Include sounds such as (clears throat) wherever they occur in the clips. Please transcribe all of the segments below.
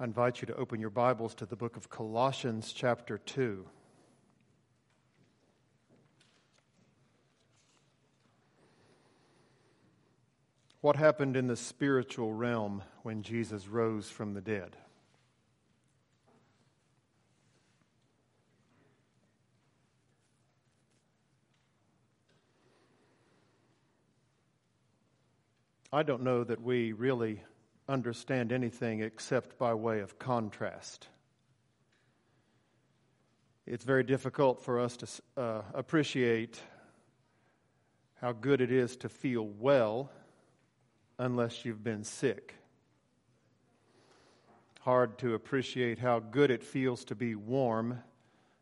I invite you to open your Bibles to the book of Colossians, chapter 2. What happened in the spiritual realm when Jesus rose from the dead? I don't know that we really understand anything except by way of contrast. It's very difficult for us to uh, appreciate how good it is to feel well unless you've been sick. Hard to appreciate how good it feels to be warm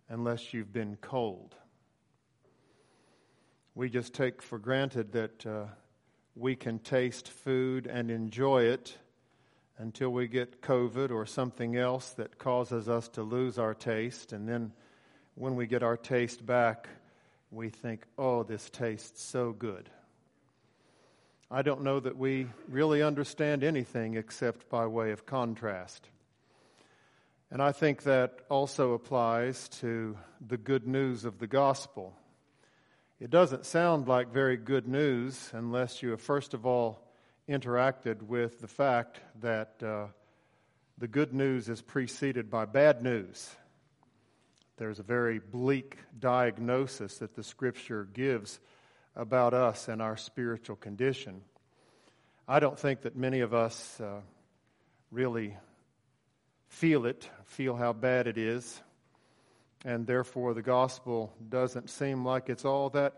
unless you've been cold. We just take for granted that uh, we can taste food and enjoy it until we get COVID or something else that causes us to lose our taste. And then when we get our taste back, we think, oh, this tastes so good. I don't know that we really understand anything except by way of contrast. And I think that also applies to the good news of the gospel. It doesn't sound like very good news unless you have, first of all, interacted with the fact that uh, the good news is preceded by bad news. There's a very bleak diagnosis that the scripture gives about us and our spiritual condition. I don't think that many of us uh, really feel it, feel how bad it is, and therefore the gospel doesn't seem like it's all that,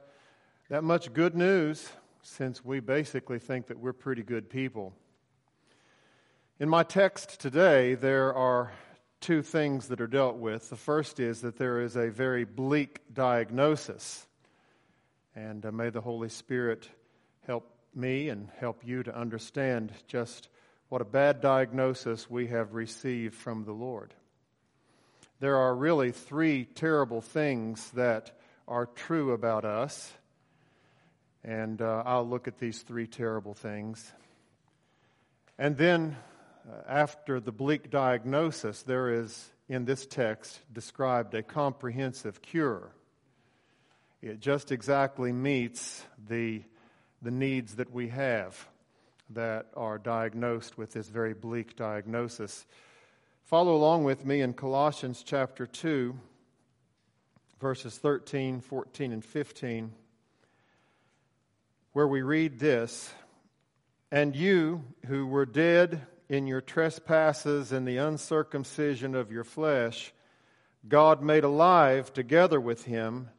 that much good news since we basically think that we're pretty good people. In my text today, there are two things that are dealt with. The first is that there is a very bleak diagnosis. And uh, may the Holy Spirit help me and help you to understand just what a bad diagnosis we have received from the Lord. There are really three terrible things that are true about us and uh, I'll look at these three terrible things. And then, uh, after the bleak diagnosis, there is in this text described a comprehensive cure. It just exactly meets the, the needs that we have that are diagnosed with this very bleak diagnosis. Follow along with me in Colossians chapter 2, verses 13, 14, and 15 where we read this And you who were dead in your trespasses and the uncircumcision of your flesh, God made alive together with him,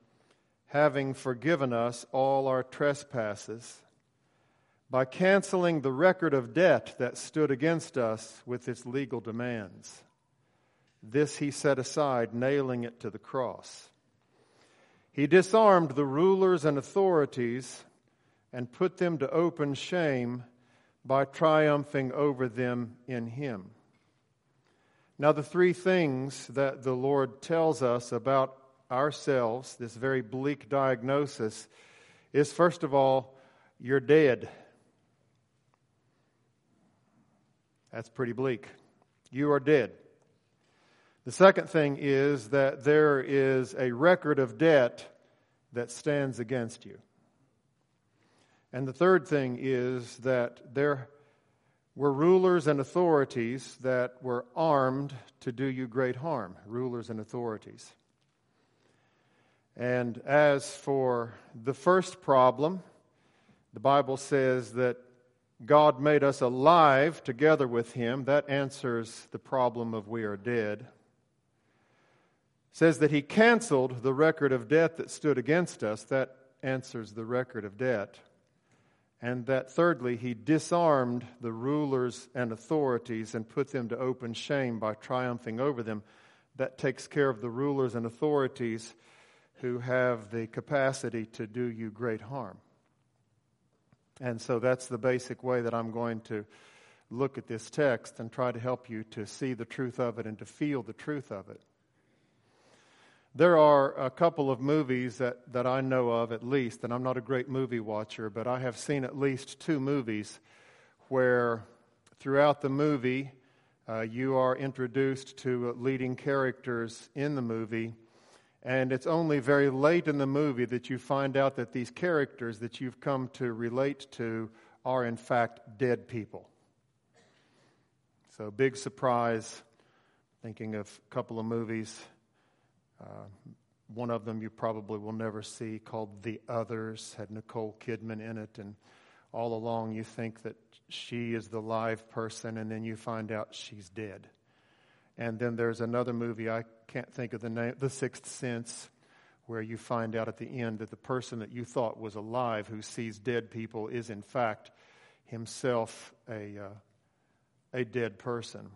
having forgiven us all our trespasses, by canceling the record of debt that stood against us with its legal demands. This he set aside, nailing it to the cross. He disarmed the rulers and authorities and put them to open shame by triumphing over them in Him. Now, the three things that the Lord tells us about ourselves, this very bleak diagnosis, is first of all, you're dead. That's pretty bleak. You are dead. The second thing is that there is a record of debt that stands against you. And the third thing is that there were rulers and authorities that were armed to do you great harm, rulers and authorities. And as for the first problem, the Bible says that God made us alive together with Him. That answers the problem of we are dead. It says that He canceled the record of debt that stood against us. That answers the record of debt. And that thirdly, he disarmed the rulers and authorities and put them to open shame by triumphing over them. That takes care of the rulers and authorities who have the capacity to do you great harm. And so that's the basic way that I'm going to look at this text and try to help you to see the truth of it and to feel the truth of it. There are a couple of movies that, that I know of, at least, and I'm not a great movie watcher, but I have seen at least two movies where throughout the movie uh, you are introduced to leading characters in the movie. And it's only very late in the movie that you find out that these characters that you've come to relate to are, in fact, dead people. So, big surprise. Thinking of a couple of movies. One of them you probably will never see called The Others, had Nicole Kidman in it. And all along you think that she is the live person, and then you find out she's dead. And then there's another movie, I can't think of the name, The Sixth Sense, where you find out at the end that the person that you thought was alive who sees dead people is in fact himself a, uh, a dead person.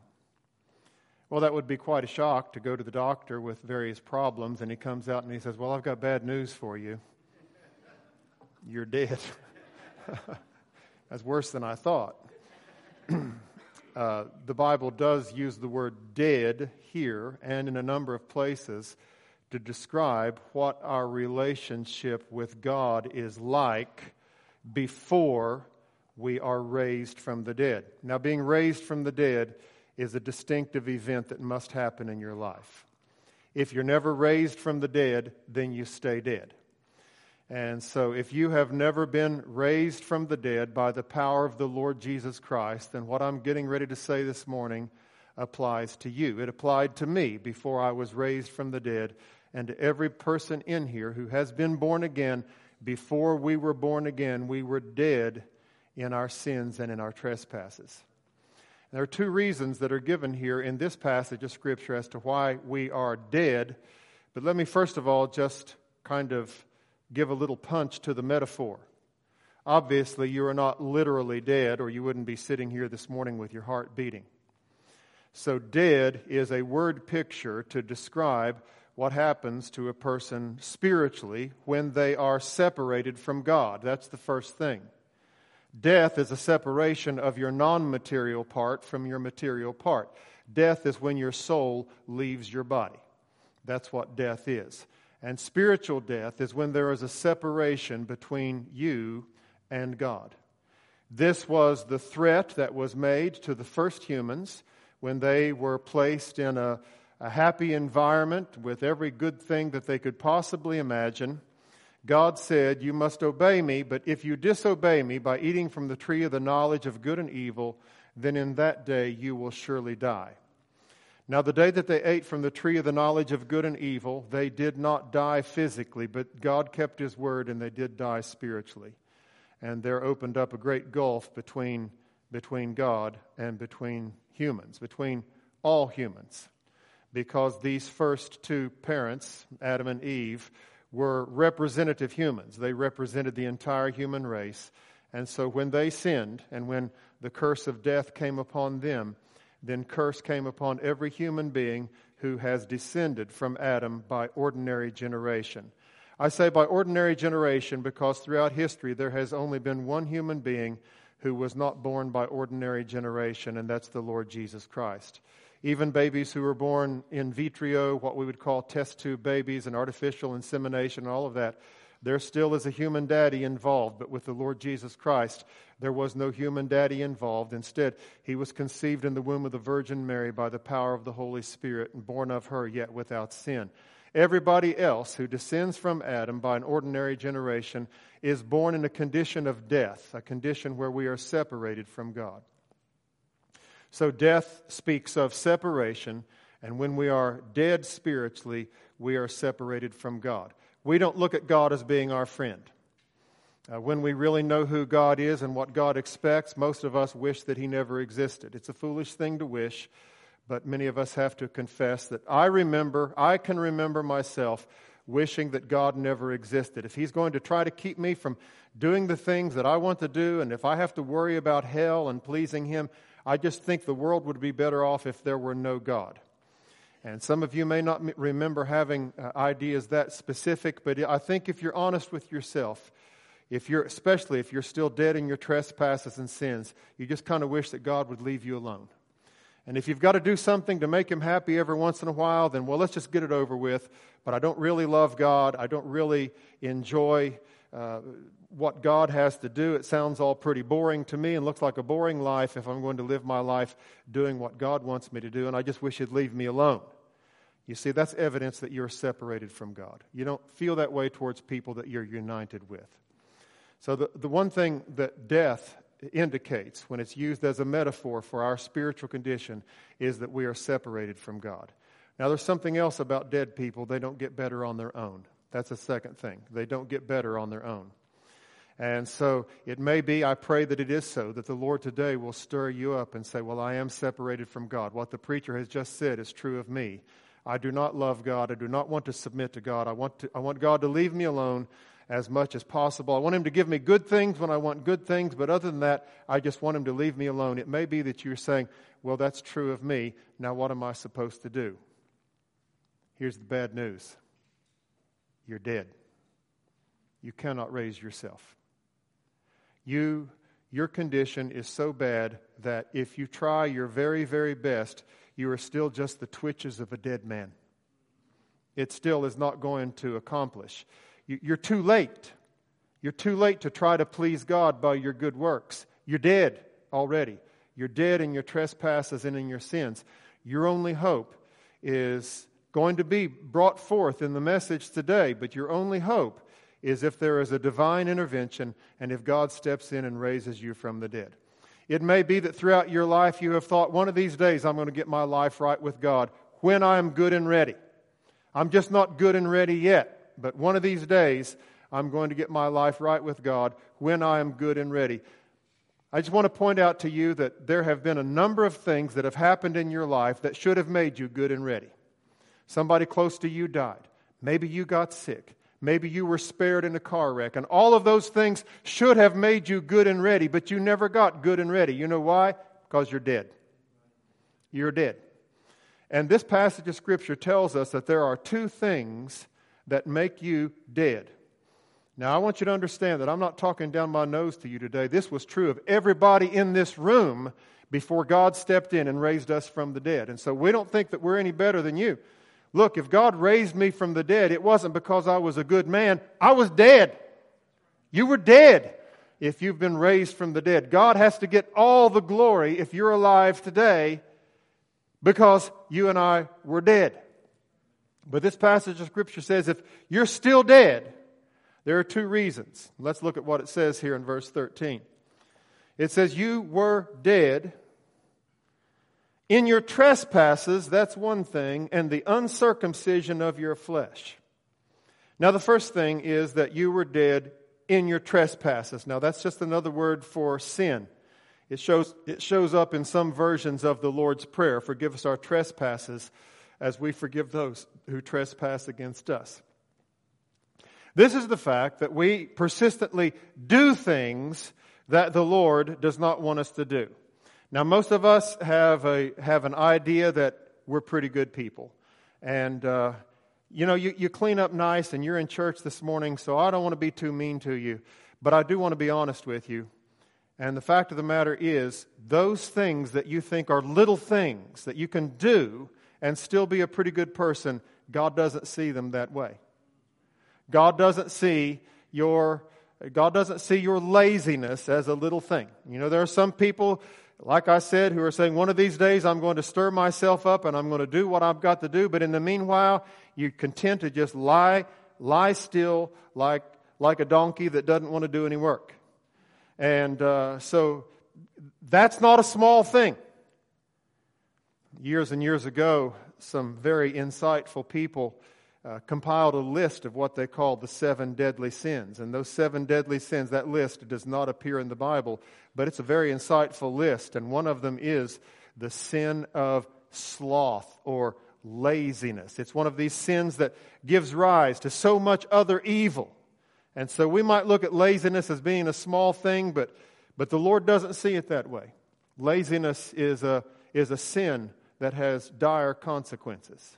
Well, that would be quite a shock to go to the doctor with various problems, and he comes out and he says, Well, I've got bad news for you. You're dead. (laughs) That's worse than I thought. (clears throat) uh, the Bible does use the word dead here and in a number of places to describe what our relationship with God is like before we are raised from the dead. Now, being raised from the dead is a distinctive event that must happen in your life. If you're never raised from the dead, then you stay dead. And so, if you have never been raised from the dead by the power of the Lord Jesus Christ, then what I'm getting ready to say this morning applies to you. It applied to me before I was raised from the dead, and to every person in here who has been born again. Before we were born again, we were dead in our sins and in our trespasses. There are two reasons that are given here in this passage of Scripture as to why we are dead. But let me first of all just kind of give a little punch to the metaphor. Obviously, you are not literally dead, or you wouldn't be sitting here this morning with your heart beating. So, dead is a word picture to describe what happens to a person spiritually when they are separated from God. That's the first thing. Death is a separation of your non material part from your material part. Death is when your soul leaves your body. That's what death is. And spiritual death is when there is a separation between you and God. This was the threat that was made to the first humans when they were placed in a, a happy environment with every good thing that they could possibly imagine God said, You must obey me, but if you disobey me by eating from the tree of the knowledge of good and evil, then in that day you will surely die. Now, the day that they ate from the tree of the knowledge of good and evil, they did not die physically, but God kept his word and they did die spiritually. And there opened up a great gulf between, between God and between humans, between all humans. Because these first two parents, Adam and Eve, were representative humans. They represented the entire human race. And so when they sinned and when the curse of death came upon them, then curse came upon every human being who has descended from Adam by ordinary generation. I say by ordinary generation because throughout history there has only been one human being who was not born by ordinary generation, and that's the Lord Jesus Christ. Even babies who were born in vitro, what we would call test tube babies and artificial insemination, all of that, there still is a human daddy involved. But with the Lord Jesus Christ, there was no human daddy involved. Instead, he was conceived in the womb of the Virgin Mary by the power of the Holy Spirit and born of her, yet without sin. Everybody else who descends from Adam by an ordinary generation is born in a condition of death, a condition where we are separated from God. So death speaks of separation, and when we are dead spiritually, we are separated from God. We don't look at God as being our friend. Uh, when we really know who God is and what God expects, most of us wish that He never existed. It's a foolish thing to wish, but many of us have to confess that I remember, I can remember myself wishing that God never existed. If He's going to try to keep me from doing the things that I want to do, and if I have to worry about hell and pleasing Him, I just think the world would be better off if there were no God. And some of you may not remember having uh, ideas that specific, but I think if you're honest with yourself, if you're, especially if you're still dead in your trespasses and sins, you just kind of wish that God would leave you alone. And if you've got to do something to make him happy every once in a while, then well, let's just get it over with. But I don't really love God. I don't really enjoy uh, what God has to do. It sounds all pretty boring to me and looks like a boring life if I'm going to live my life doing what God wants me to do, and I just wish He'd leave me alone. You see, that's evidence that you're separated from God. You don't feel that way towards people that you're united with. So, the, the one thing that death indicates when it's used as a metaphor for our spiritual condition is that we are separated from God. Now, there's something else about dead people. They don't get better on their own. That's a second thing. They don't get better on their own. And so it may be, I pray that it is so, that the Lord today will stir you up and say, Well, I am separated from God. What the preacher has just said is true of me. I do not love God. I do not want to submit to God. I want, to, I want God to leave me alone as much as possible. I want Him to give me good things when I want good things, but other than that, I just want Him to leave me alone. It may be that you're saying, Well, that's true of me. Now, what am I supposed to do? Here's the bad news you're dead. You cannot raise yourself. You, your condition is so bad that if you try your very, very best, you are still just the twitches of a dead man. It still is not going to accomplish. You're too late. You're too late to try to please God by your good works. You're dead already. You're dead in your trespasses and in your sins. Your only hope is going to be brought forth in the message today, but your only hope is if there is a divine intervention and if God steps in and raises you from the dead. It may be that throughout your life you have thought, one of these days I'm going to get my life right with God when I am good and ready. I'm just not good and ready yet, but one of these days I'm going to get my life right with God when I am good and ready. I just want to point out to you that there have been a number of things that have happened in your life that should have made you good and ready. Somebody close to you died. Maybe you got sick. Maybe you were spared in a car wreck. And all of those things should have made you good and ready, but you never got good and ready. You know why? Because you're dead. You're dead. And this passage of Scripture tells us that there are two things that make you dead. Now, I want you to understand that I'm not talking down my nose to you today. This was true of everybody in this room before God stepped in and raised us from the dead. And so we don't think that we're any better than you. Look, if God raised me from the dead, it wasn't because I was a good man. I was dead. You were dead if you've been raised from the dead. God has to get all the glory if you're alive today because you and I were dead. But this passage of Scripture says if you're still dead, there are two reasons. Let's look at what it says here in verse 13. It says, You were dead in your trespasses, that's one thing, and the uncircumcision of your flesh. Now, the first thing is that you were dead in your trespasses. Now, that's just another word for sin. It shows, it shows up in some versions of the Lord's Prayer Forgive us our trespasses as we forgive those who trespass against us. This is the fact that we persistently do things that the Lord does not want us to do. Now, most of us have, a, have an idea that we're pretty good people. And, uh, you know, you, you clean up nice and you're in church this morning, so I don't want to be too mean to you. But I do want to be honest with you. And the fact of the matter is, those things that you think are little things that you can do and still be a pretty good person, God doesn't see them that way. God doesn't see your God doesn't see your laziness as a little thing. You know, there are some people like I said, who are saying, one of these days I'm going to stir myself up and I'm going to do what I've got to do. But in the meanwhile, you're content to just lie, lie still like, like a donkey that doesn't want to do any work. And uh, so that's not a small thing. Years and years ago, some very insightful people uh, compiled a list of what they called the seven deadly sins. And those seven deadly sins, that list does not appear in the Bible, but it's a very insightful list. And one of them is the sin of sloth or laziness. It's one of these sins that gives rise to so much other evil. And so we might look at laziness as being a small thing, but, but the Lord doesn't see it that way. Laziness is a, is a sin that has dire consequences.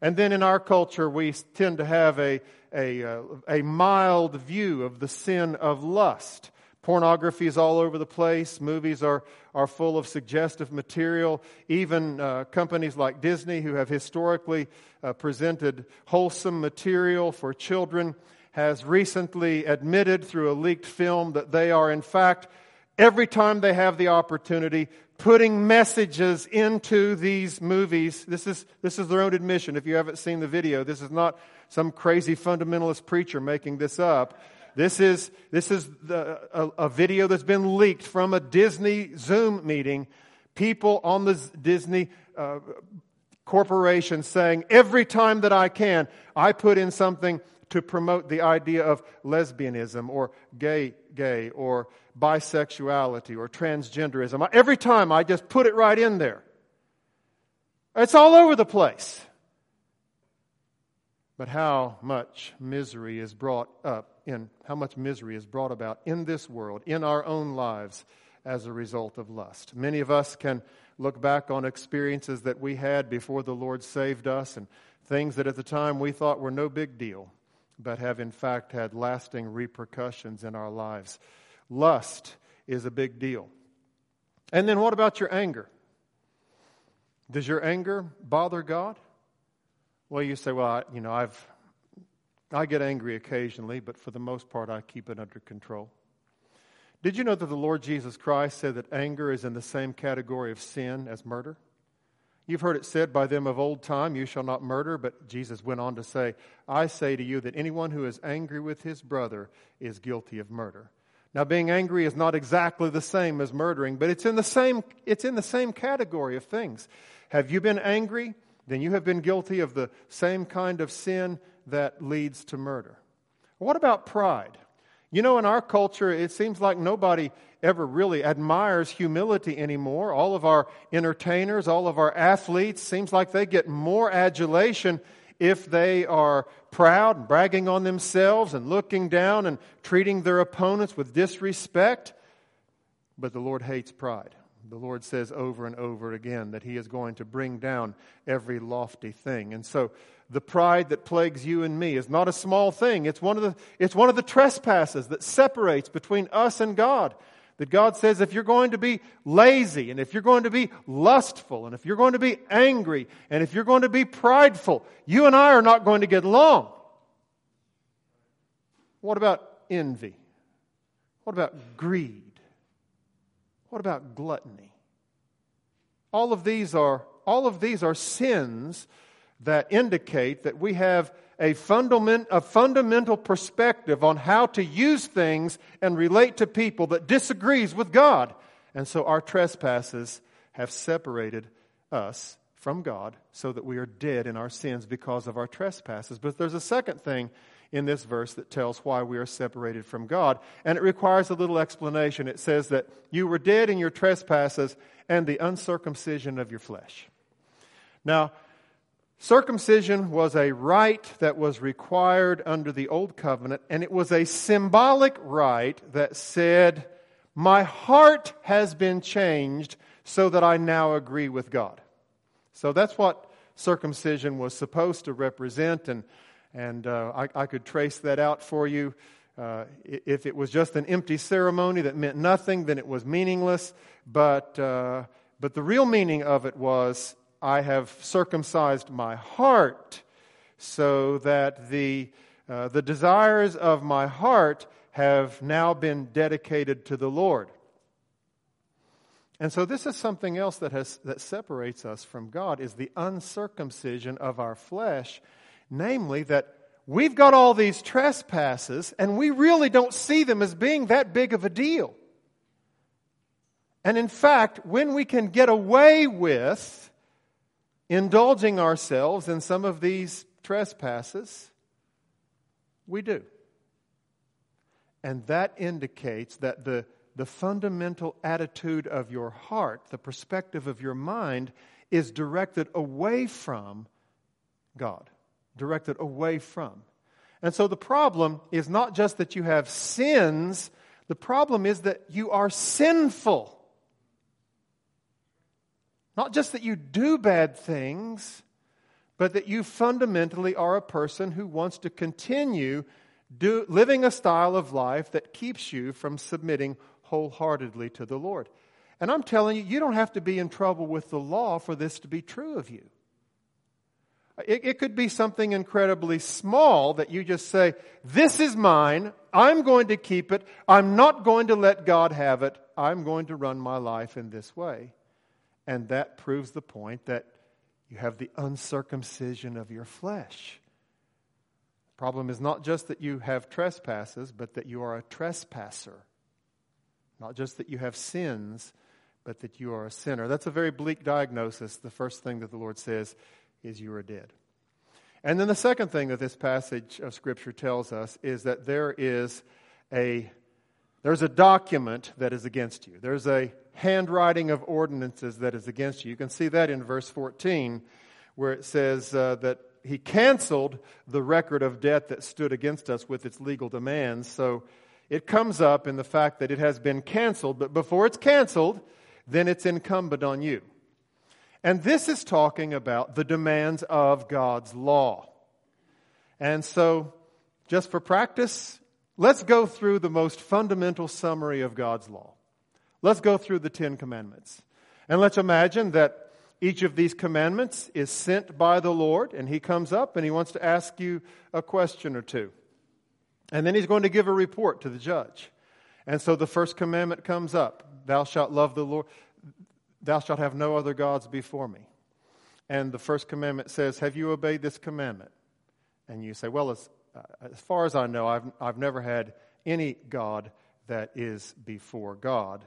And then in our culture, we tend to have a, a, uh, a mild view of the sin of lust. Pornography is all over the place. Movies are, are full of suggestive material. Even uh, companies like Disney, who have historically uh, presented wholesome material for children, has recently admitted through a leaked film that they are, in fact, every time they have the opportunity, putting messages into these movies. This is, this is their own admission. If you haven't seen the video, this is not some crazy fundamentalist preacher making this up. This is, this is the, a, a video that's been leaked from a Disney Zoom meeting. People on the Disney uh, corporation saying, every time that I can, I put in something to promote the idea of lesbianism or gay, gay, or bisexuality or transgenderism. Every time I just put it right in there. It's all over the place. But how much misery is brought up in, how much misery is brought about in this world, in our own lives, as a result of lust. Many of us can look back on experiences that we had before the Lord saved us and things that at the time we thought were no big deal, but have in fact had lasting repercussions in our lives. Lust is a big deal. And then what about your anger? Does your anger bother God? Well, you say, well, I, you know, I've, I get angry occasionally, but for the most part, I keep it under control. Did you know that the Lord Jesus Christ said that anger is in the same category of sin as murder? You've heard it said by them of old time, You shall not murder, but Jesus went on to say, I say to you that anyone who is angry with his brother is guilty of murder. Now, being angry is not exactly the same as murdering, but it's in the same, it's in the same category of things. Have you been angry? Then you have been guilty of the same kind of sin that leads to murder. What about pride? You know, in our culture, it seems like nobody ever really admires humility anymore. All of our entertainers, all of our athletes, seems like they get more adulation if they are proud and bragging on themselves and looking down and treating their opponents with disrespect. But the Lord hates pride. The Lord says over and over again that He is going to bring down every lofty thing. And so the pride that plagues you and me is not a small thing. It's one of the, it's one of the trespasses that separates between us and God. That God says if you're going to be lazy and if you're going to be lustful and if you're going to be angry and if you're going to be prideful, you and I are not going to get along. What about envy? What about greed? What about gluttony? All of these are, all of these are sins that indicate that we have a, fundament, a fundamental perspective on how to use things and relate to people that disagrees with God. And so our trespasses have separated us from God so that we are dead in our sins because of our trespasses. But there's a second thing in this verse that tells why we are separated from God, and it requires a little explanation. It says that you were dead in your trespasses and the uncircumcision of your flesh. Now, Circumcision was a rite that was required under the Old Covenant, and it was a symbolic rite that said, My heart has been changed so that I now agree with God. So that's what circumcision was supposed to represent, and, and uh, I, I, could trace that out for you. Uh, if it was just an empty ceremony that meant nothing, then it was meaningless. But, uh, but the real meaning of it was I have circumcised my heart so that the, uh, the desires of my heart have now been dedicated to the Lord. And so this is something else that, has, that separates us from God is the uncircumcision of our flesh, namely that we've got all these trespasses and we really don't see them as being that big of a deal. And in fact, when we can get away with indulging ourselves in some of these trespasses? We do. And that indicates that the, the fundamental attitude of your heart, the perspective of your mind, is directed away from God, directed away from. And so the problem is not just that you have sins, the problem is that you are sinful. Not just that you do bad things, but that you fundamentally are a person who wants to continue do, living a style of life that keeps you from submitting wholeheartedly to the Lord. And I'm telling you, you don't have to be in trouble with the law for this to be true of you. It, it, could be something incredibly small that you just say, This is mine. I'm going to keep it. I'm not going to let God have it. I'm going to run my life in this way. And that proves the point that you have the uncircumcision of your flesh. The problem is not just that you have trespasses, but that you are a trespasser. Not just that you have sins, but that you are a sinner. That's a very bleak diagnosis. The first thing that the Lord says is you are dead. And then the second thing that this passage of Scripture tells us is that there is a there's a document that is against you. There's a handwriting of ordinances that is against you. You can see that in verse 14, where it says uh, that he canceled the record of debt that stood against us with its legal demands. So it comes up in the fact that it has been canceled, but before it's canceled, then it's incumbent on you. And this is talking about the demands of God's law. And so, just for practice, let's go through the most fundamental summary of God's law. Let's go through the Ten Commandments. And let's imagine that each of these commandments is sent by the Lord, and He comes up and He wants to ask you a question or two. And then He's going to give a report to the judge. And so the first commandment comes up Thou shalt love the Lord. Thou shalt have no other gods before me. And the first commandment says, Have you obeyed this commandment? And you say, Well, as, uh, as far as I know, I've, I've never had any God that is before God.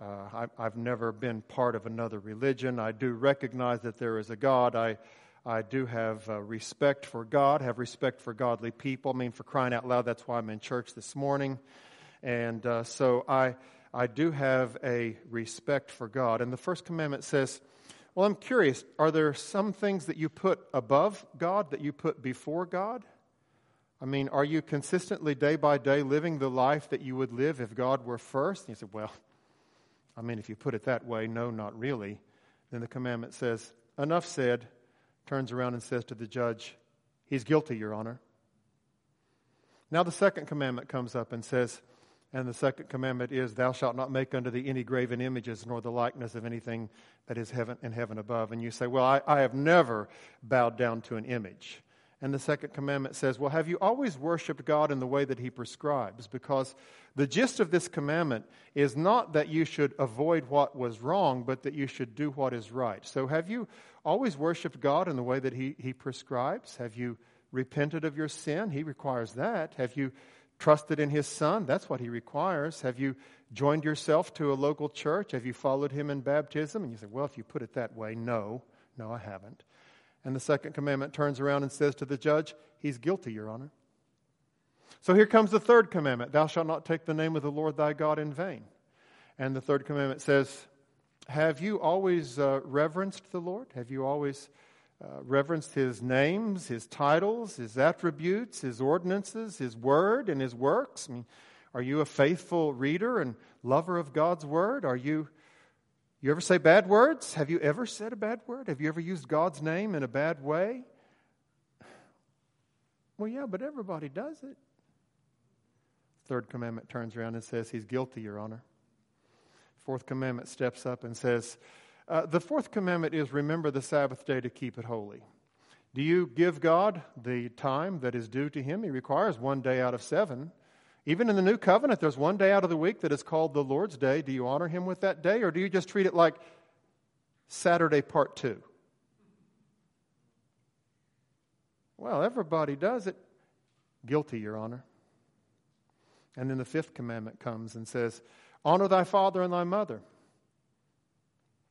Uh, I, have never been part of another religion. I do recognize that there is a God. I, I do have uh, respect for God, have respect for godly people. I mean, for crying out loud, that's why I'm in church this morning. And uh, so I, I do have a respect for God. And the first commandment says, Well, I'm curious, are there some things that you put above God that you put before God? I mean, are you consistently day by day living the life that you would live if God were first? And you say, Well, I mean, if you put it that way, no, not really. Then the commandment says, Enough said, turns around and says to the judge, He's guilty, Your Honor. Now the second commandment comes up and says, and the second commandment is, Thou shalt not make unto thee any graven images, nor the likeness of anything that is heaven in heaven above. And you say, Well, I, I have never bowed down to an image. And the second commandment says, Well, have you always worshiped God in the way that He prescribes? Because the gist of this commandment is not that you should avoid what was wrong, but that you should do what is right. So have you always worshiped God in the way that He, he prescribes? Have you repented of your sin? He requires that. Have you trusted in his son? That's what he requires. Have you joined yourself to a local church? Have you followed him in baptism? And you say, well, if you put it that way, no. No, I haven't. And the second commandment turns around and says to the judge, he's guilty, Your Honor. So here comes the third commandment Thou shalt not take the name of the Lord thy God in vain. And the third commandment says, Have you always uh, reverenced the Lord? Have you always uh, reverenced his names, his titles, his attributes, his ordinances, his word, and his works? I mean, are you a faithful reader and lover of God's word? Are you you ever say bad words? Have you ever said a bad word? Have you ever used God's name in a bad way? Well, yeah, but everybody does it. Third commandment turns around and says, He's guilty, Your Honor. Fourth commandment steps up and says, uh, the fourth commandment is remember the Sabbath day to keep it holy. Do you give God the time that is due to Him? He requires one day out of seven. Even in the new covenant, there's one day out of the week that is called the Lord's Day. Do you honor Him with that day, or do you just treat it like Saturday part two? Well, everybody does it. Guilty, Your Honor. And then the fifth commandment comes and says, Honor thy father and thy mother.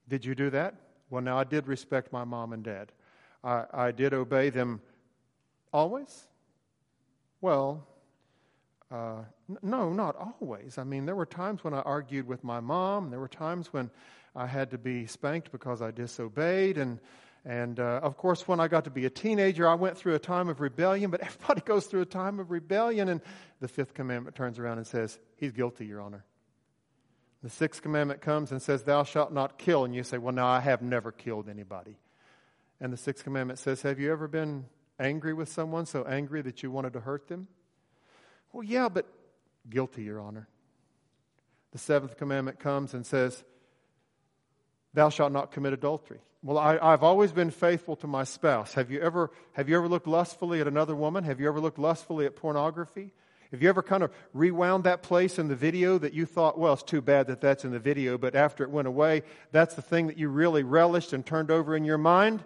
Did you do that? Well, now I did respect my mom and dad. I, I did obey them always? Well, uh, n- no, not always. I mean, there were times when I argued with my mom. There were times when I had to be spanked because I disobeyed. And, and uh, of course, when I got to be a teenager, I went through a time of rebellion. But (laughs) everybody goes through a time of rebellion. And the fifth commandment turns around and says, He's guilty, Your Honor. The sixth commandment comes and says, Thou shalt not kill. And you say, Well, no, I have never killed anybody. And the sixth commandment says, Have you ever been angry with someone, so angry that you wanted to hurt them? Well, yeah, but guilty, Your Honor. The seventh commandment comes and says, thou shalt not commit adultery. Well, I, have always been faithful to my spouse. Have you, ever, have you ever looked lustfully at another woman? Have you ever looked lustfully at pornography? Have you ever kind of rewound that place in the video that you thought, well, it's too bad that that's in the video, but after it went away, that's the thing that you really relished and turned over in your mind?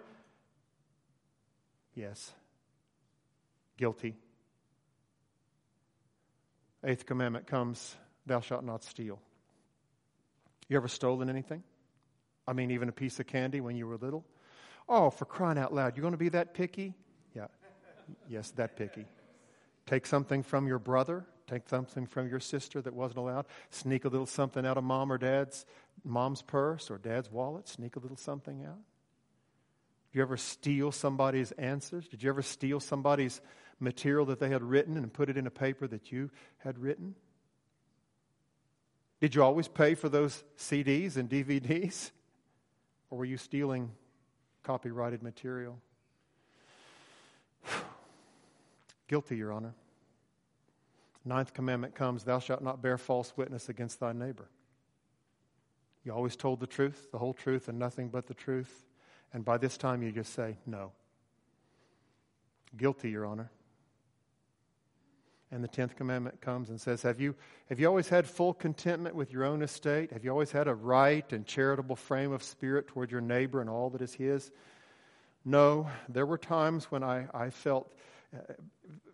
Yes. Guilty. Eighth commandment comes, thou shalt not steal. You ever stolen anything? I mean, even a piece of candy when you were little? Oh, for crying out loud, you're going to be that picky? Yeah. Yes, that picky. Take something from your brother, take something from your sister that wasn't allowed, sneak a little something out of mom or dad's mom's purse or dad's wallet, sneak a little something out. Did you ever steal somebody's answers? Did you ever steal somebody's material that they had written and put it in a paper that you had written? Did you always pay for those CDs and DVDs? Or were you stealing copyrighted material? (sighs) Guilty, Your Honor. Ninth commandment comes Thou shalt not bear false witness against thy neighbor. You always told the truth, the whole truth, and nothing but the truth. And by this time, you just say, No. Guilty, Your Honor. And the tenth commandment comes and says, have you, have you always had full contentment with your own estate? Have you always had a right and charitable frame of spirit toward your neighbor and all that is his? No, there were times when I, I felt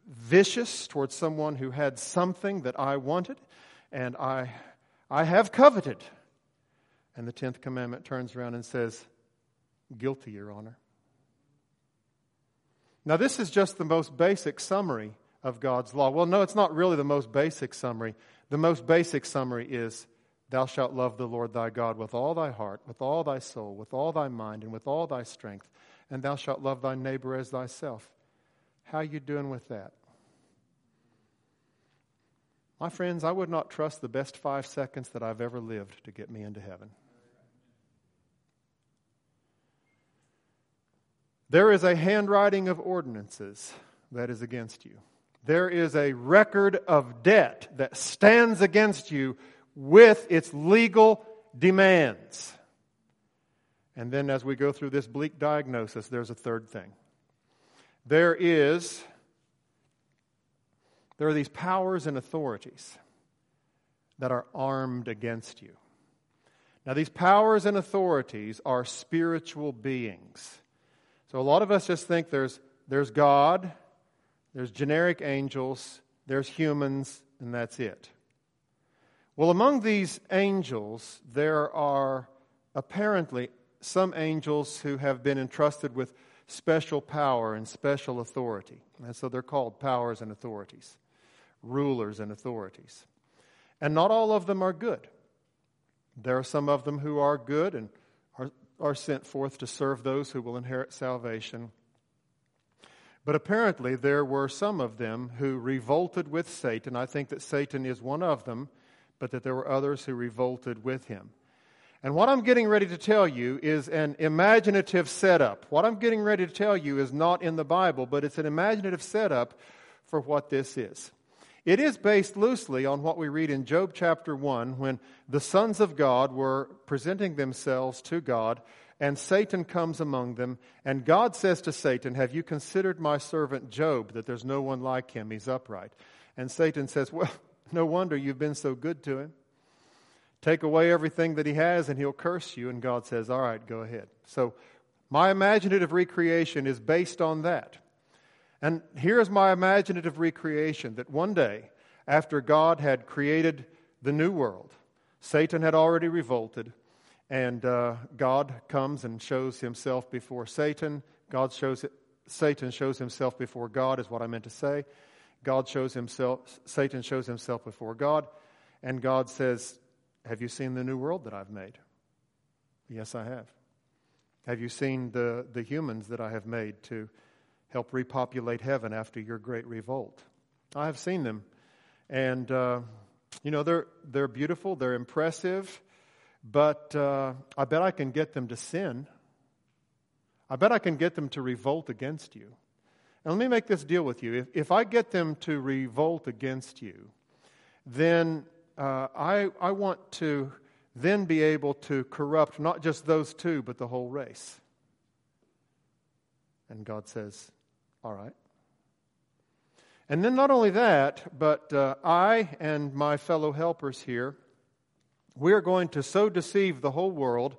vicious towards someone who had something that I wanted, and I, I have coveted. And the tenth commandment turns around and says, Guilty, Your Honor. Now, this is just the most basic summary of God's law. Well, no, it's not really the most basic summary. The most basic summary is Thou shalt love the Lord thy God with all thy heart, with all thy soul, with all thy mind, and with all thy strength, and thou shalt love thy neighbor as thyself. How are you doing with that? My friends, I would not trust the best five seconds that I've ever lived to get me into heaven. There is a handwriting of ordinances that is against you. There is a record of debt that stands against you with its legal demands. And then, as we go through this bleak diagnosis, there's a third thing. There is there are these powers and authorities that are armed against you. Now, these powers and authorities are spiritual beings. So, a lot of us just think there's, there's God, there's generic angels, there's humans, and that's it. Well, among these angels, there are apparently some angels who have been entrusted with special power and special authority. And so they're called powers and authorities rulers and authorities. And not all of them are good. There are some of them who are good and are, are sent forth to serve those who will inherit salvation. But apparently, there were some of them who revolted with Satan. I think that Satan is one of them, but that there were others who revolted with him. And what I'm getting ready to tell you is an imaginative setup. What I'm getting ready to tell you is not in the Bible, but it's an imaginative setup for what this is. It is based loosely on what we read in Job chapter 1 when the sons of God were presenting themselves to God and Satan comes among them. And God says to Satan, Have you considered my servant Job, that there's no one like him? He's upright. And Satan says, Well, (laughs) no wonder you've been so good to him. Take away everything that he has and he'll curse you. And God says, All right, go ahead. So my imaginative recreation is based on that. And here's my imaginative recreation that one day, after God had created the new world, Satan had already revolted, and uh, God comes and shows himself before Satan. God shows it, Satan shows himself before God, is what I meant to say. God shows himself, Satan shows himself before God, and God says, Have you seen the new world that I've made? Yes, I have. Have you seen the, the humans that I have made to help repopulate heaven after your great revolt. I have seen them. And, uh, you know, they're, they're beautiful, they're impressive, but uh, I bet I can get them to sin. I bet I can get them to revolt against you. And let me make this deal with you. If, if I get them to revolt against you, then uh, I, I want to then be able to corrupt not just those two, but the whole race. And God says, All right. And then not only that, but uh, I and my fellow helpers here, we are going to so deceive the whole world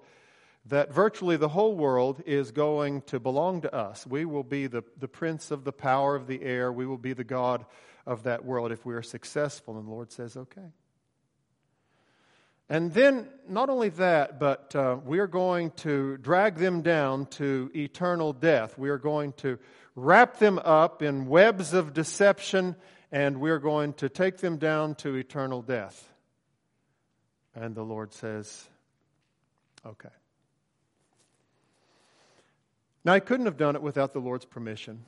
that virtually the whole world is going to belong to us. We will be the, the prince of the power of the air. We will be the God of that world if we are successful. And the Lord says, okay. And then, not only that, but uh, we are going to drag them down to eternal death. We are going to wrap them up in webs of deception, and we're going to take them down to eternal death. And the Lord says, okay. Now, he couldn't have done it without the Lord's permission.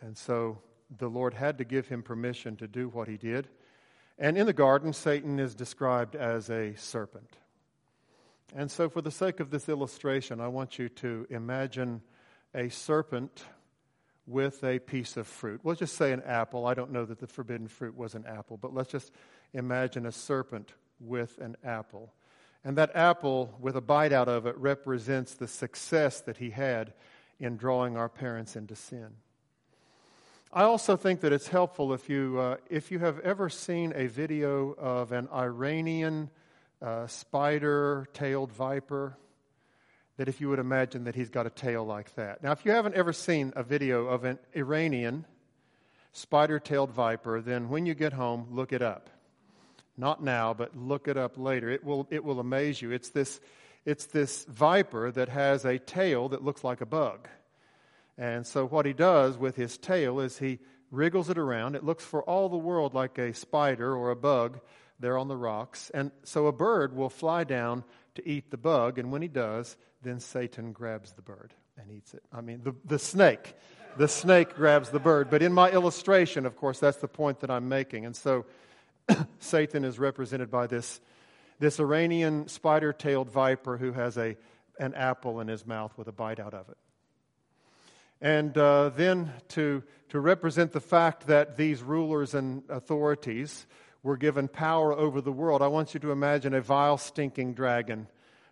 And so the Lord had to give him permission to do what he did. And in the garden, Satan is described as a serpent. And so, for the sake of this illustration, I want you to imagine a serpent with a piece of fruit. We'll just say an apple. I don't know that the forbidden fruit was an apple, but let's just imagine a serpent with an apple. And that apple, with a bite out of it, represents the success that he had in drawing our parents into sin. I also think that it's helpful if you, uh, if you have ever seen a video of an Iranian uh, spider tailed viper, that if you would imagine that he's got a tail like that. Now, if you haven't ever seen a video of an Iranian spider tailed viper, then when you get home, look it up. Not now, but look it up later. It will, it will amaze you. It's this, it's this viper that has a tail that looks like a bug. And so, what he does with his tail is he wriggles it around. It looks for all the world like a spider or a bug there on the rocks. And so, a bird will fly down to eat the bug. And when he does, then Satan grabs the bird and eats it. I mean, the, the snake. The snake grabs the bird. But in my illustration, of course, that's the point that I'm making. And so, (coughs) Satan is represented by this, this Iranian spider tailed viper who has a, an apple in his mouth with a bite out of it. And uh, then to, to represent the fact that these rulers and authorities were given power over the world, I want you to imagine a vile, stinking dragon.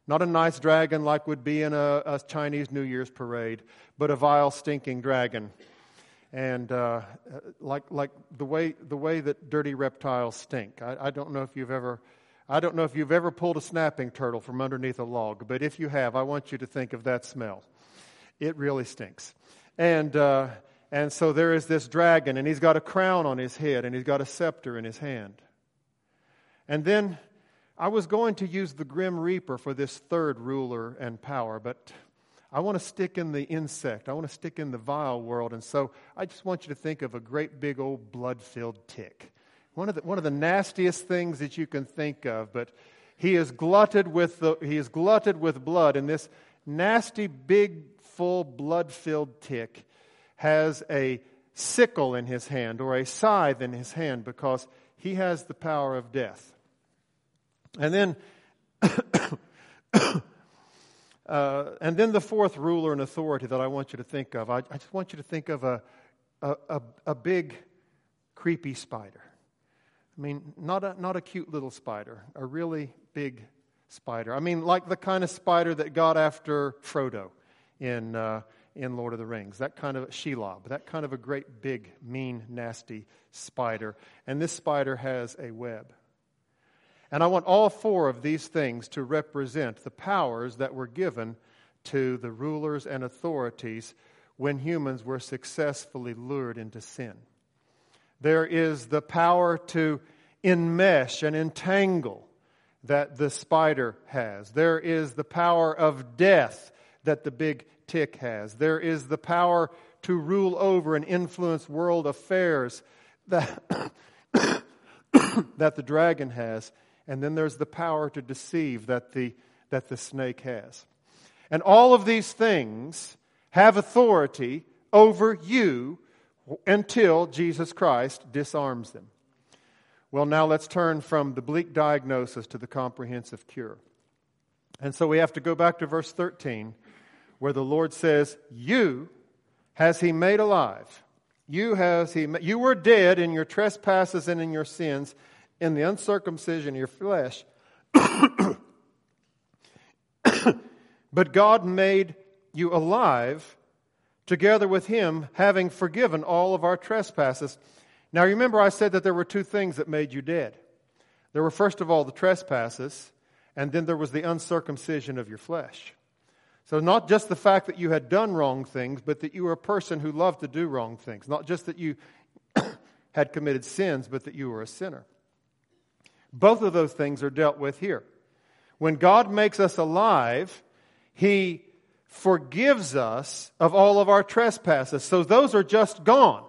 Not a nice dragon like would be in a, a Chinese New Year's parade, but a vile, stinking dragon and uh, like like the way the way that dirty reptiles stink. I, I, don't know if you've ever. I don't know if you've ever pulled a snapping turtle from underneath a log, but if you have, I want you to think of that smell. It really stinks. And, uh, and so there is this dragon, and he's got a crown on his head, and he's got a scepter in his hand. And then I was going to use the Grim Reaper for this third ruler and power, but I want to stick in the insect. I want to stick in the vile world. And so I just want you to think of a great big old blood filled tick. One of, the, one of the nastiest things that you can think of, but he is glutted with, the, he is glutted with blood. And this nasty, big, full, blood filled tick has a sickle in his hand or a scythe in his hand because he has the power of death. And then (coughs) Uh, and then the fourth ruler and authority that I want you to think of, I, I just want you to think of a, a, a, a, big, creepy spider. I mean, not a, not a cute little spider, a really big spider. I mean, like the kind of spider that got after Frodo in, uh, in Lord of the Rings, that kind of Shelob, that kind of a great, big, mean, nasty spider. And this spider has a web. And I want all four of these things to represent the powers that were given to the rulers and authorities when humans were successfully lured into sin. There is the power to enmesh and entangle that the spider has. There is the power of death that the big tick has. There is the power to rule over and influence world affairs that, (coughs) that the dragon has. And then there's the power to deceive that the, that the snake has. And all of these things have authority over you until Jesus Christ disarms them. Well, now let's turn from the bleak diagnosis to the comprehensive cure. And so we have to go back to verse 13, where the Lord says, You has He made alive. You has He. You were dead in your trespasses and in your sins, in the uncircumcision of your flesh, (coughs) but God made you alive together with him, having forgiven all of our trespasses. Now remember, I said that there were two things that made you dead. There were, first of all, the trespasses, and then there was the uncircumcision of your flesh. So, not just the fact that you had done wrong things, but that you were a person who loved to do wrong things. Not just that you (coughs) had committed sins, but that you were a sinner. Both of those things are dealt with here. When God makes us alive, He forgives us of all of our trespasses. So those are just gone.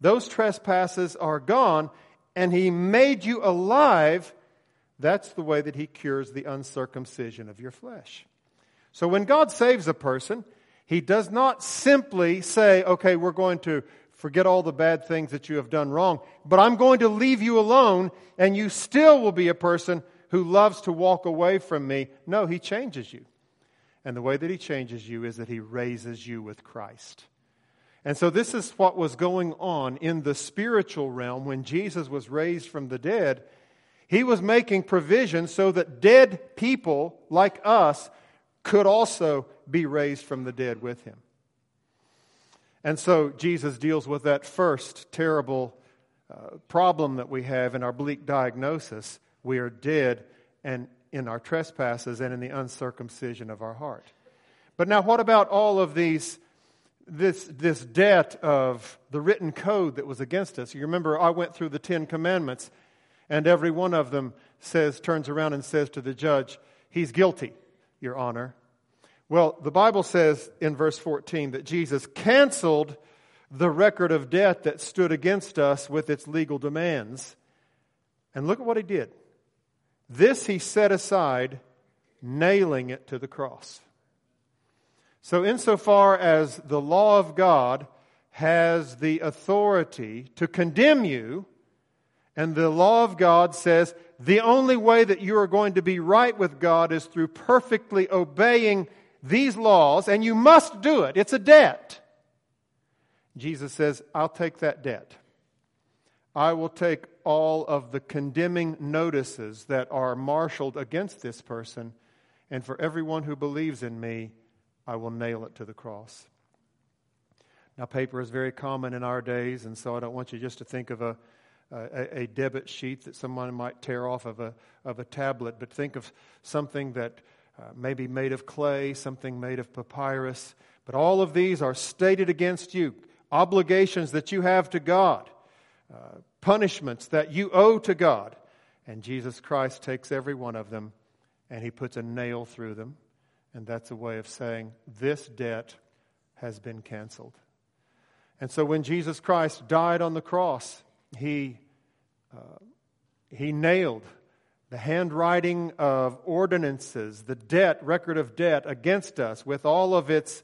Those trespasses are gone, and He made you alive. That's the way that He cures the uncircumcision of your flesh. So when God saves a person, He does not simply say, okay, we're going to forget all the bad things that you have done wrong, but I'm going to leave you alone, and you still will be a person who loves to walk away from me. No, He changes you. And the way that He changes you is that He raises you with Christ. And so, this is what was going on in the spiritual realm when Jesus was raised from the dead. He was making provision so that dead people like us could also be raised from the dead with Him. And so, Jesus deals with that first terrible uh, problem that we have in our bleak diagnosis. We are dead and in our trespasses and in the uncircumcision of our heart. But now, what about all of these, this, this debt of the written code that was against us? You remember, I went through the Ten Commandments, and every one of them says, turns around and says to the judge, He's guilty, Your Honor. Well, the Bible says in verse 14 that Jesus canceled the record of debt that stood against us with its legal demands. And look at what he did. This he set aside, nailing it to the cross. So, insofar as the law of God has the authority to condemn you, and the law of God says the only way that you are going to be right with God is through perfectly obeying these laws, and you must do it. It's a debt. Jesus says, I'll take that debt. I will take all of the condemning notices that are marshaled against this person, and for everyone who believes in me, I will nail it to the cross. Now, paper is very common in our days, and so I don't want you just to think of a, a, a, debit sheet that someone might tear off of a, of a tablet, but think of something that uh, maybe made of clay, something made of papyrus. But all of these are stated against you, obligations that you have to God, uh, punishments that you owe to God. And Jesus Christ takes every one of them and he puts a nail through them. And that's a way of saying, this debt has been canceled. And so when Jesus Christ died on the cross, he, uh, he nailed the handwriting of ordinances, the debt, record of debt against us with all of its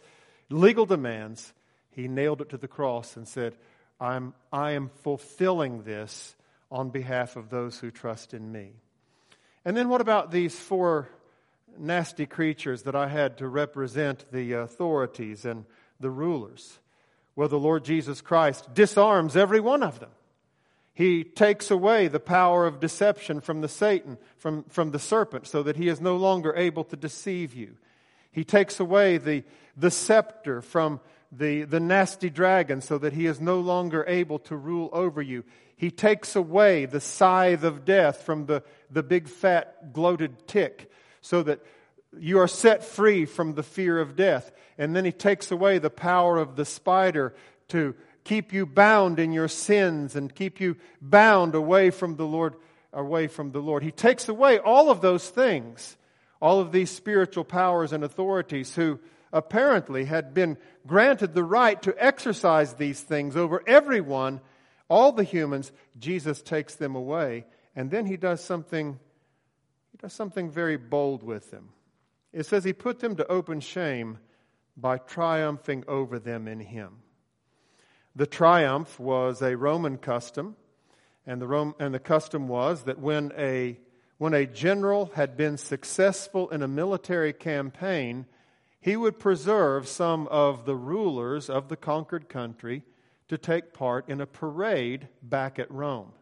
legal demands, he nailed it to the cross and said, I'm, I am fulfilling this on behalf of those who trust in me. And then what about these four nasty creatures that I had to represent the authorities and the rulers? Well, the Lord Jesus Christ disarms every one of them. He takes away the power of deception from the Satan, from, from the serpent, so that he is no longer able to deceive you. He takes away the, the scepter from the, the nasty dragon so that he is no longer able to rule over you. He takes away the scythe of death from the, the big fat gloated tick so that you are set free from the fear of death. And then he takes away the power of the spider to keep you bound in your sins and keep you bound away from the Lord, away from the Lord. He takes away all of those things, all of these spiritual powers and authorities who apparently had been granted the right to exercise these things over everyone, all the humans. Jesus takes them away, and then he does something. He does something very bold with them. It says he put them to open shame by triumphing over them in him. The triumph was a Roman custom, and the, Rome, and the custom was that when a, when a general had been successful in a military campaign, he would preserve some of the rulers of the conquered country to take part in a parade back at Rome.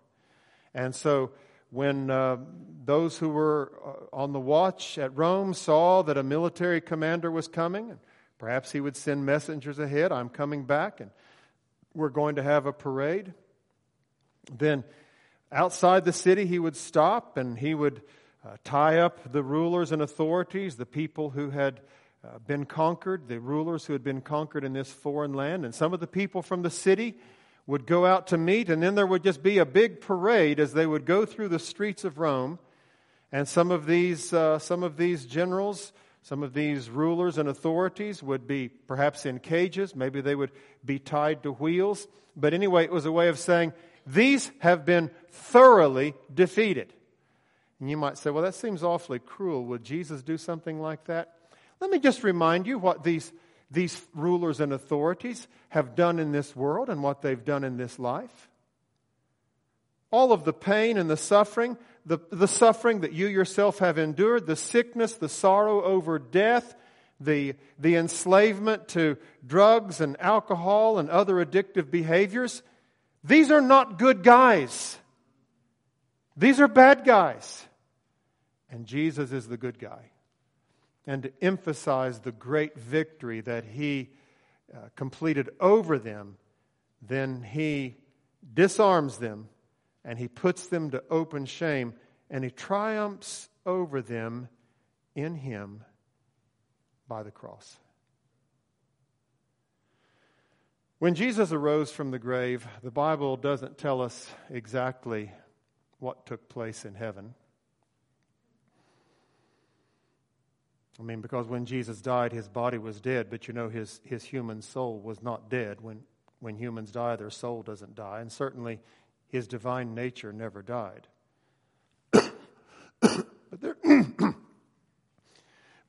And so when uh, those who were uh, on the watch at Rome saw that a military commander was coming, perhaps he would send messengers ahead, I'm coming back, and we're going to have a parade. Then outside the city, he would stop and he would uh, tie up the rulers and authorities, the people who had uh, been conquered, the rulers who had been conquered in this foreign land, and some of the people from the city would go out to meet, and then there would just be a big parade as they would go through the streets of Rome. And some of these, uh, some of these generals, some of these rulers and authorities would be perhaps in cages. Maybe they would be tied to wheels. But anyway, it was a way of saying, these have been thoroughly defeated. And you might say, well, that seems awfully cruel. Would Jesus do something like that? Let me just remind you what these these rulers and authorities have done in this world and what they've done in this life. All of the pain and the suffering, the, the suffering that you yourself have endured, the sickness, the sorrow over death, the, the enslavement to drugs and alcohol and other addictive behaviors, these are not good guys. These are bad guys. And Jesus is the good guy and to emphasize the great victory that he uh, completed over them, then he disarms them and he puts them to open shame and he triumphs over them in him by the cross. When Jesus arose from the grave, the Bible doesn't tell us exactly what took place in heaven. I mean, because when Jesus died, his body was dead, but you know, his, his human soul was not dead. When, when humans die, their soul doesn't die. And certainly, his divine nature never died. (coughs) but, there, (coughs)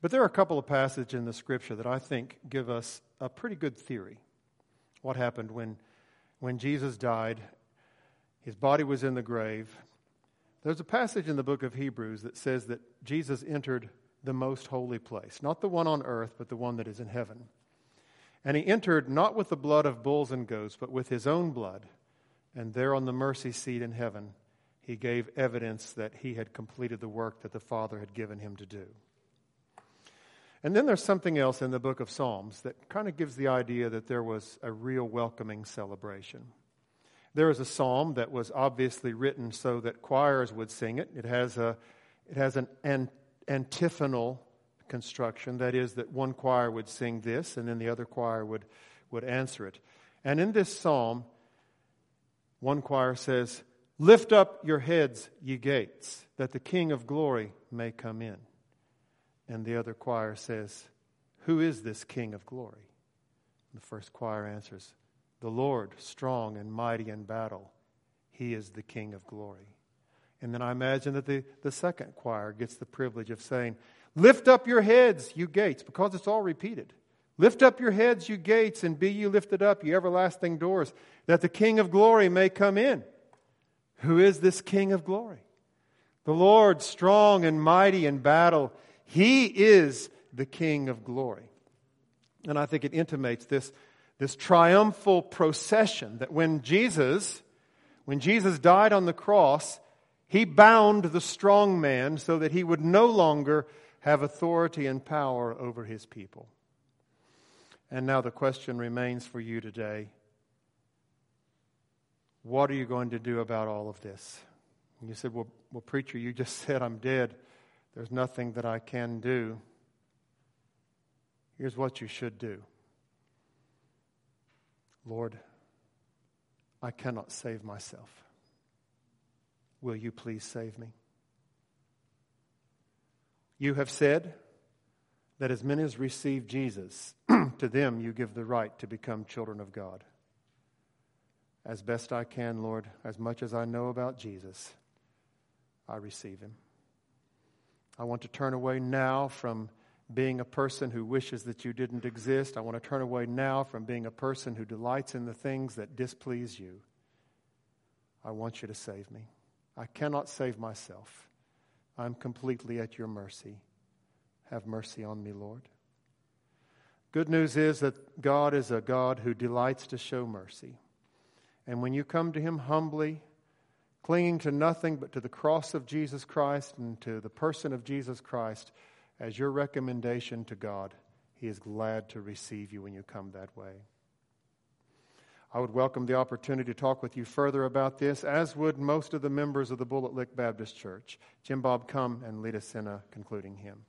but there are a couple of passages in the scripture that I think give us a pretty good theory. What happened when, when Jesus died, his body was in the grave. There's a passage in the book of Hebrews that says that Jesus entered the most holy place, not the one on earth, but the one that is in heaven. And he entered not with the blood of bulls and goats, but with his own blood. And there on the mercy seat in heaven, he gave evidence that he had completed the work that the Father had given him to do. And then there's something else in the book of Psalms that kind of gives the idea that there was a real welcoming celebration. There is a psalm that was obviously written so that choirs would sing it. It has, a, it has an, an antiphonal construction. That is, that one choir would sing this and then the other choir would, would answer it. And in this psalm, one choir says, Lift up your heads, ye gates, that the King of glory may come in. And the other choir says, Who is this King of glory? And the first choir answers, The Lord, strong and mighty in battle. He is the King of glory. And then I imagine that the, the second choir gets the privilege of saying, Lift up your heads, you gates, because it's all repeated. Lift up your heads, you gates, and be ye lifted up, you everlasting doors, that the King of glory may come in. Who is this King of glory? The Lord, strong and mighty in battle, he is the King of glory. And I think it intimates this, this triumphal procession that when Jesus, when Jesus died on the cross, he bound the strong man so that he would no longer have authority and power over his people. And now the question remains for you today what are you going to do about all of this? And you said, well, well, preacher, you just (laughs) said I'm dead. There's nothing that I can do. Here's what you should do Lord, I cannot save myself. Will you please save me? You have said that as many as receive Jesus, (clears throat) to them you give the right to become children of God. As best I can, Lord, as much as I know about Jesus, I receive him. I want to turn away now from being a person who wishes that you didn't exist. I want to turn away now from being a person who delights in the things that displease you. I want you to save me. I cannot save myself. I'm completely at your mercy. Have mercy on me, Lord. Good news is that God is a God who delights to show mercy. And when you come to Him humbly, clinging to nothing but to the cross of Jesus Christ and to the person of Jesus Christ as your recommendation to God, He is glad to receive you when you come that way. I would welcome the opportunity to talk with you further about this, as would most of the members of the Bullet Lick Baptist Church. Jim Bob, come and lead us in a concluding hymn.